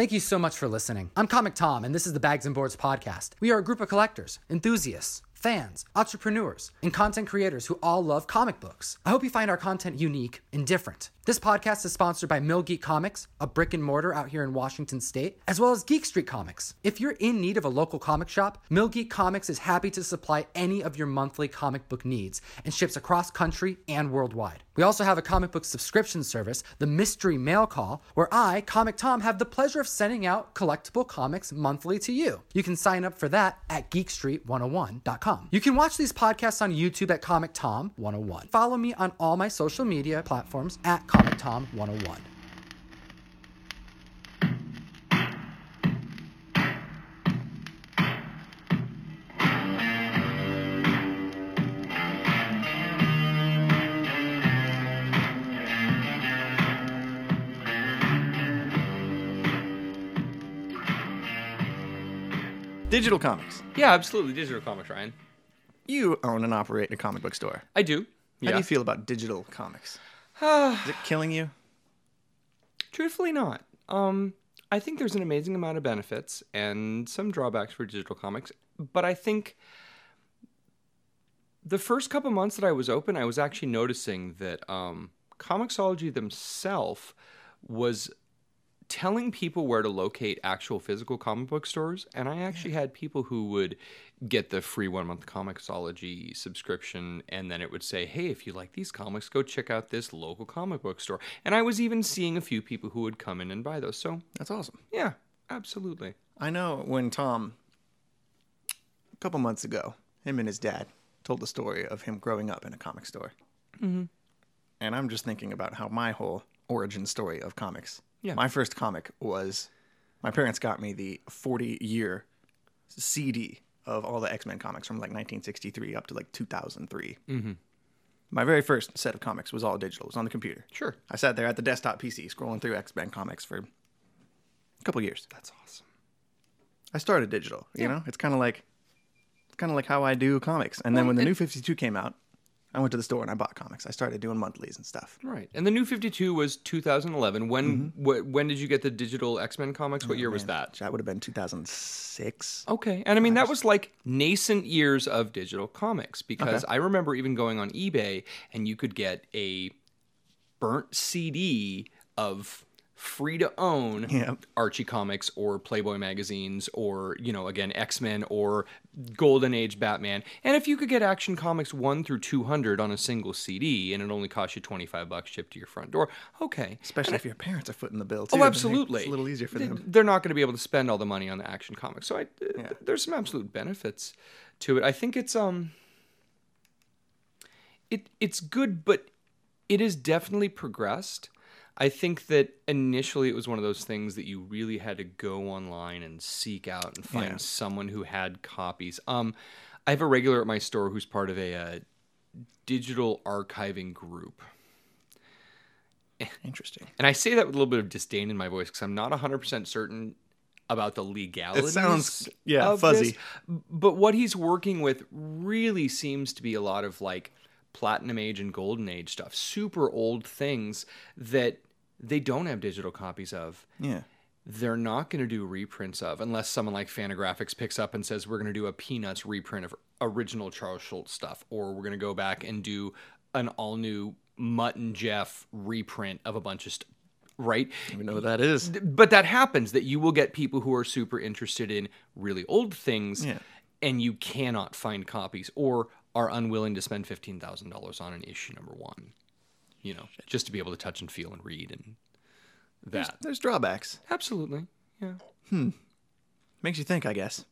Thank you so much for listening. I'm Comic Tom, and this is the Bags and Boards podcast. We are a group of collectors, enthusiasts, fans, entrepreneurs, and content creators who all love comic books. I hope you find our content unique and different. This podcast is sponsored by Mill Geek Comics, a brick and mortar out here in Washington State, as well as Geek Street Comics. If you're in need of a local comic shop, Mill Geek Comics is happy to supply any of your monthly comic book needs and ships across country and worldwide. We also have a comic book subscription service, the Mystery Mail Call, where I, Comic Tom, have the pleasure of sending out collectible comics monthly to you. You can sign up for that at geekstreet101.com. You can watch these podcasts on YouTube at Comic Tom 101. Follow me on all my social media platforms at Comic Tom 101. Digital comics. Yeah, absolutely. Digital comics, Ryan. You own and operate a comic book store. I do. How do you feel about digital comics? Is it killing you? Truthfully, not. Um, I think there's an amazing amount of benefits and some drawbacks for digital comics, but I think the first couple months that I was open, I was actually noticing that um, Comixology themselves was telling people where to locate actual physical comic book stores, and I actually had people who would get the free one month Comixology subscription, and then it would say, "Hey, if you like these comics, go check out this local comic book store." And I was even seeing a few people who would come in and buy those. So That's awesome. yeah, absolutely. I know when Tom, a couple months ago, him and his dad told the story of him growing up in a comic store. Mm-hmm. And I'm just thinking about how my whole origin story of comics. Yeah. My first comic was my parents got me the 40 year CD of all the X Men comics from like 1963 up to like 2003. Mm-hmm. My very first set of comics was all digital. It was on the computer. Sure, I sat there at the desktop PC scrolling through X Men comics for a couple years. that's awesome. I started digital. You know, it's kind of like, it's kind of like how I do comics. And then when the new Fifty Two came out, I went to the store and I bought comics. I started doing monthlies and stuff. Right, and the new Fifty Two was 2011. When mm-hmm. wh- when did you get the digital X Men comics? What oh, year was that? That would have been 2006. Okay, and I mean that was like nascent years of digital comics because I remember even going on eBay and you could get a burnt CD of free to own Yeah. Archie comics or Playboy magazines or you know again X-Men or Golden Age Batman. And if you could get Action Comics 1 through 200 on a single CD and it only cost you 25 bucks shipped to your front door, okay. Especially if your parents are footing the bill too. Oh, absolutely. It's a little easier for They- them. They're not going to be able to spend all the money on the action comics. So I, th- there's some absolute benefits to it. I think it's um, it it's good, but it has definitely progressed. I think that initially it was one of those things that you really had to go online and seek out and find Yeah. someone who had copies. Um, I have a regular at my store who's part of a uh, digital archiving group. Interesting. And I say that with a little bit of disdain in my voice because I'm not 100% certain about the legality. It sounds, yeah, fuzzy. this. But what he's working with really seems to be a lot of like platinum age and golden age stuff, super old things that they don't have digital copies of. Yeah. They're not going to do reprints of unless someone like Fantagraphics picks up and says we're going to do a Peanuts reprint of original Charles Schulz stuff, or we're going to go back and do an all new Mutt and Jeff reprint of a bunch of stuff. Right? You know what that is? but that happens that you will get people who are super interested in really old things Yeah. and you cannot find copies or are unwilling to spend $15,000 on an issue number 1 you know just to be able to touch and feel and read and that There's drawbacks. absolutely yeah Hmm. Makes you think, I guess.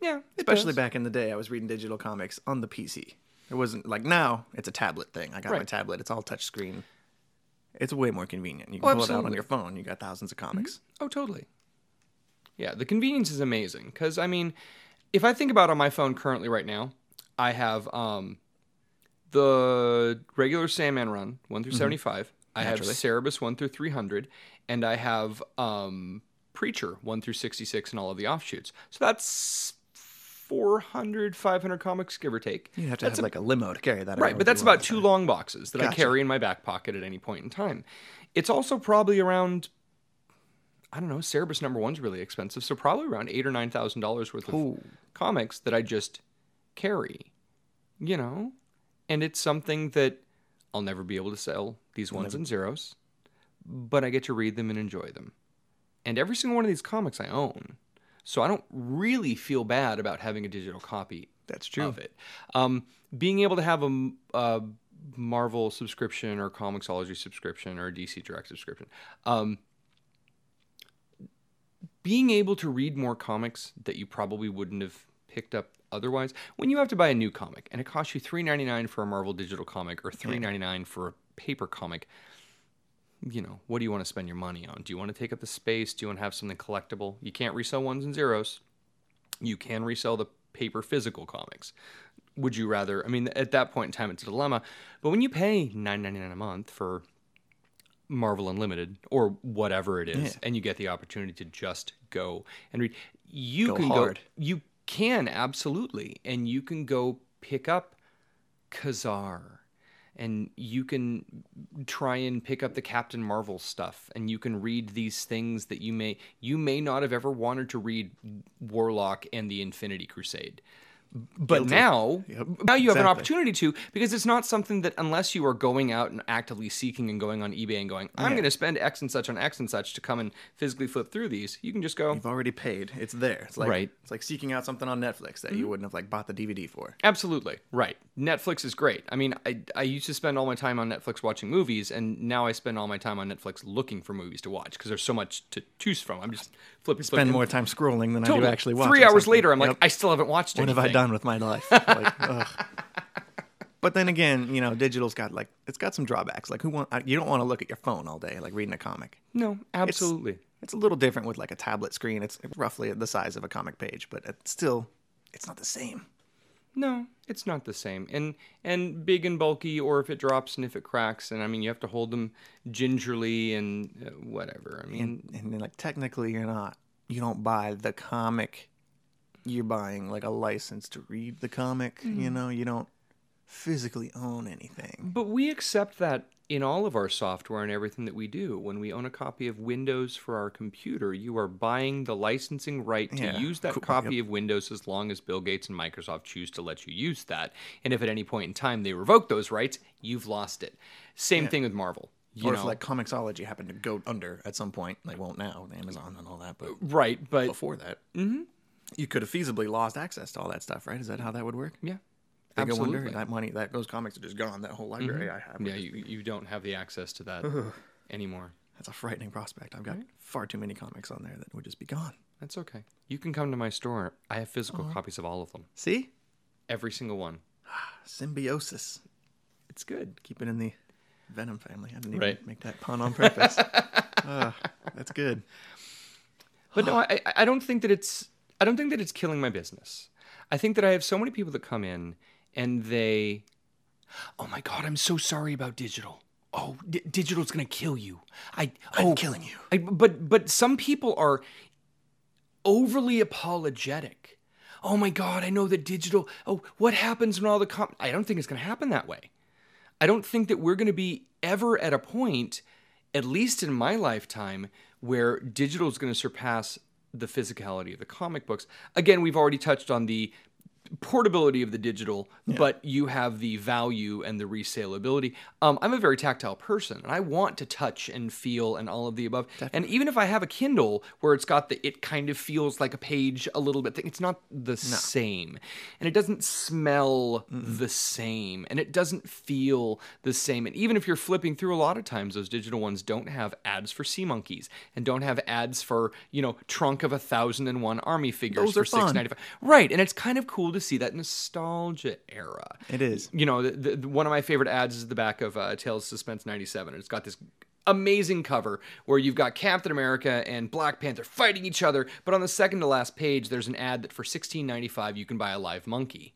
yeah Especially does. back in the day, I was reading digital comics on the PC. It wasn't like now. It's a tablet thing. I got my tablet. It's all touchscreen. It's way more convenient. You Oh, can pull it out on your phone. You got thousands of comics. oh totally yeah the convenience is amazing because i mean if i think about on my phone currently right now i have um the regular sandman run 1 through 75 i have Naturally. cerebus 1 through 300 and i have um preacher 1 through 66 and all of the offshoots so that's 400 500 comics give or take You have to That's have a- like a limo to carry that. Right, but that's about two long boxes that I carry in my back pocket at any point in time. It's also probably around, I don't know, Cerebus number one's really expensive, so probably around eight or nine thousand dollars worth of Ooh. comics that I just carry. You know? And it's something that I'll never be able to sell these ones and zeros, but I get to read them and enjoy them. And every single one of these comics I own. So I don't really feel bad about having a digital copy That's true. of it. Um, being able to have a Marvel subscription or Comixology subscription or a DC Direct subscription, um, being able to read more comics that you probably wouldn't have picked up otherwise. When you have to buy a new comic and it costs you three ninety nine for a Marvel digital comic or three ninety nine for a paper comic, you know, what do you want to spend your money on? Do you want to take up the space? Do you want to have something collectible? You can't resell ones and zeros. You can resell the paper physical comics. Would you rather? I mean, at that point in time, it's a dilemma. But when you pay nine ninety nine a month for Marvel Unlimited or whatever it is, Yeah. and you get the opportunity to just go and read, you Go can hard. go. You can absolutely, and you can go pick up Ka-Zar, and you can try and pick up the Captain Marvel stuff, and you can read these things that you may you may not have ever wanted to read Warlock and the Infinity Crusade. But Guilty. now, Yep, now you have an opportunity to because it's not something that unless you are going out and actively seeking and going on eBay and going, I'm Yeah. going to spend X and such on X and such to come and physically flip through these. You can just go, You've already paid. It's there. It's like Right. it's like seeking out something on Netflix that you mm-hmm. wouldn't have like bought the DVD for. Absolutely. Right. Netflix is great. I mean, I, I used to spend all my time on Netflix watching movies, and now I spend all my time on Netflix looking for movies to watch because there's so much to choose from. I'm just flipping. Spend more time scrolling than I do actually watching. Three hours something. later, I'm Yep. like, I still haven't watched it what anything. have I done with my life? Like, ugh. But then again, you know, digital's got like it's got some drawbacks. Like, who want uh, you don't want to look at your phone all day, like reading a comic. No, absolutely. It's a little different with like a tablet screen. It's roughly the size of a comic page, but it's still, it's not the same. No, it's not the same. And and big and bulky, or if it drops and if it cracks, and I mean, you have to hold them gingerly and uh, whatever. I mean, And then like technically, you're not. You don't buy the comic. You're buying like a license to read the comic. You know, you don't physically own anything. But we accept that in all of our software and everything that we do. When we own a copy of Windows for our computer, you are buying the licensing right to Yeah, use that cool, copy of Windows as long as Bill Gates and Microsoft choose to let you use that. And if at any point in time they revoke those rights, you've lost it. Same thing with Marvel. You or know, if like Comixology happened to go under at some point, they won't now, Amazon and all that. But right, but before that, mm-hmm. You could have feasibly lost access to all that stuff, right? Is that how that would work? yeah, They absolutely. under, that money, that those comics are just gone. That whole library I have. yeah, you, you don't have the access to that anymore. That's a frightening prospect. I've got far too many comics on there that would just be gone. That's okay. You can come to my store. I have physical Uh-huh. copies of all of them, See? every single one. Symbiosis. It's good. Keep it in the Venom family. I didn't even Right. make that pun on purpose. Ugh, that's good. But no, I- I don't think that it's I don't think that it's killing my business. I think that I have so many people that come in and they, oh my god, I'm so sorry about digital. Oh, di- digital's gonna kill you. I I'm oh, killing you. I, but but some people are overly apologetic. Oh my god, I know that digital. Oh, what happens when all the com- I don't think it's going to happen that way. I don't think that we're going to be ever at a point, at least in my lifetime, where digital is going to surpass the physicality of the comic books. Again, we've already touched on the portability of the digital, but you have the value and the resaleability. Um, I'm a very tactile person, and I want to touch and feel and all of the above. And even if I have a Kindle where it's got the, it kind of feels like a page a little bit. Thing, it's not the same, and it doesn't smell the same, and it doesn't feel the same. And even if you're flipping through, a lot of times those digital ones don't have ads for sea monkeys and don't have ads for you know trunk of a thousand and one army figures Those for six ninety five. Right, and it's kind of cool to see that nostalgia era. It is. You know, the, the, one of my favorite ads is the back of uh, Tales of Suspense '97. It's got this amazing cover where you've got Captain America and Black Panther fighting each other, but on the second to last page, there's an ad that for $16.95 you can buy a live monkey,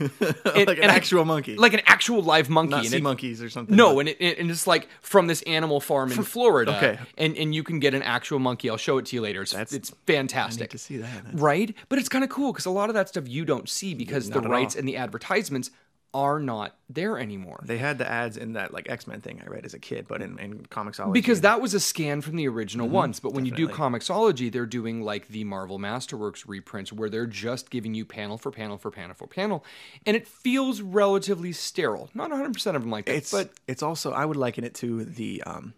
like an and I- actual monkey. like an actual live monkey. not and sea it- monkeys or something. no, but- and it, it- and it's like from this animal farm in Florida. okay. and and you can get an actual monkey. I'll show it to you later. It's That's- it's I fantastic. need to see that. Right? But it's kind of cool because a lot of that stuff you don't see because the rights and the advertisements are not there anymore. They had the ads in that like X Men thing I read as a kid, but in, in Comixology. Because that was a scan from the original ones. But when you do Comixology, they're doing like the Marvel Masterworks reprints where they're just giving you panel for panel for panel for panel. And it feels relatively sterile. Not 100% of them like that. it's but it's also I would liken it to the um,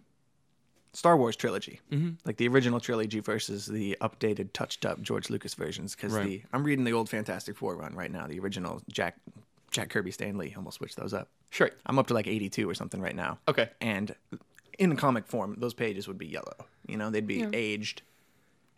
Star Wars trilogy, mm-hmm. like the original trilogy versus the updated, touched up George Lucas versions. Because Right. the I'm reading the old Fantastic Four run right now, the original Jack Jack Kirby, Stan Lee. Almost switched those up. sure. I'm up to like 82 or something right now. Okay. And in comic form, those pages would be yellow. You know, they'd be aged,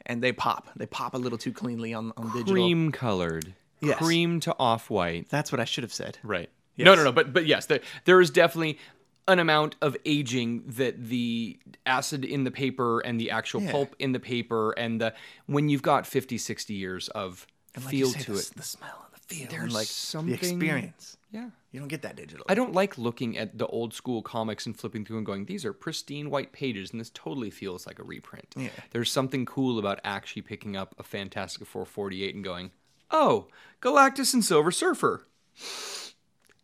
and they pop. They pop a little too cleanly on on digital. Cream colored. Yes. Cream to off white. That's what I should have said. Right. No, no, no. But but yes, there, there is definitely an amount of aging that the acid in the paper and the actual Yeah. pulp in the paper and the when you've got 50, 60 years of Like you feel say, to the, it. the smell and the feel, There's and like something- the experience. Yeah. You don't get that digital. I don't like looking at the old school comics and flipping through and going, these are pristine white pages, and this totally feels like a reprint. Yeah. There's something cool about actually picking up a Fantastic Four 48 and going, oh, Galactus and Silver Surfer.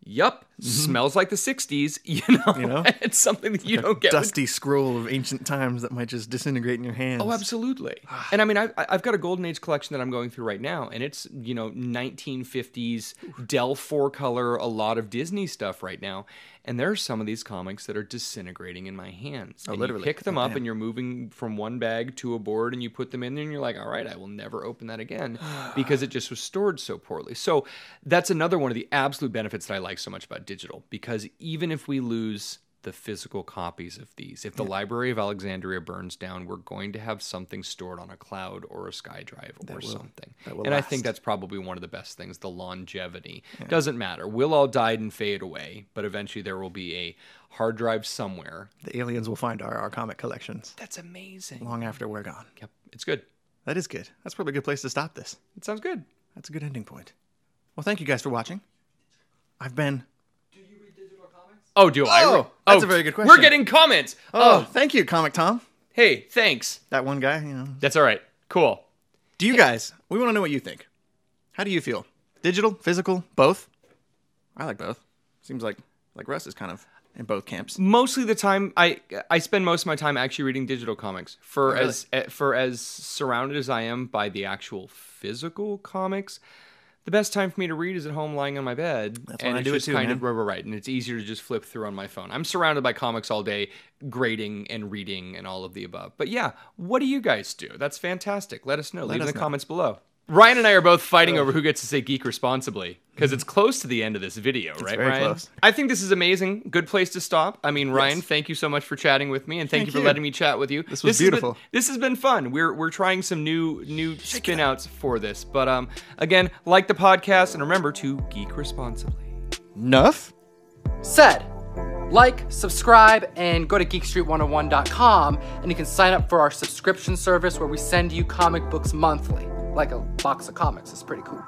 Yup, smells like the 60s. You know, Mm-hmm. You know? it's something that you don't get. dusty scroll of ancient times that might just disintegrate in your hands. Oh, absolutely. and I mean, I've, I've got a Golden Age collection that I'm going through right now, and it's, you know, 1950s Dell 4 color, a lot of Disney stuff right now. And there are some of these comics that are disintegrating in my hands. Oh, literally. You pick them Oh, up and you're moving from one bag to a board and you put them in there and you're like, all right, I will never open that again because it just was stored so poorly. So that's another one of the absolute benefits that I like so much about digital because even if we lose the physical copies of these. If the Library of Alexandria burns down, we're going to have something stored on a cloud or a SkyDrive or something. will And I think that's probably one of the best things the longevity. Doesn't matter. We'll all die and fade away, but eventually there will be a hard drive somewhere. The aliens will find our, our comic collections That's amazing. long after we're gone. Yep, it's good. That is good. That's probably a good place to stop this. It sounds good. That's a good ending point. Well, thank you guys for watching. I've been. Do you read digital comics? Oh, do I? Oh, that's a very good question. We're getting comments. Oh, Oh, thank you, Comic Tom. hey, thanks. That one guy, you know. That's all right. Cool. Do you guys, we want to know what you think. How do you feel? Digital, physical, both? I like both. Seems like like Russ is kind of in both camps. mostly the time I I spend most of my time actually reading digital comics. For really? as eh, for as surrounded as I am by the actual physical comics, the best time for me to read is at home lying on my bed. That's and I it's do it too, kind man. of right, right, and it's easier to just flip through on my phone. I'm surrounded by comics all day, grading and reading and all of the above. But yeah, what do you guys do? That's fantastic. Let us know. Leave in the know. comments below. Ryan and I are both fighting over who gets to say geek responsibly because it's close to the end of this video, right, very Ryan? close. I think this is amazing. Good place to stop. I mean, Ryan, thank you so much for chatting with me, and thank, Thank you for you. letting me chat with you. This was has been- beautiful. this has been fun. We're we're trying some new new spin outs for this, but um, again, like the podcast and remember to geek responsibly. Nuff? Said. Like, subscribe, and go to geekstreet101.com and you can sign up for our subscription service where we send you comic books monthly. Like a box of comics. It's pretty cool.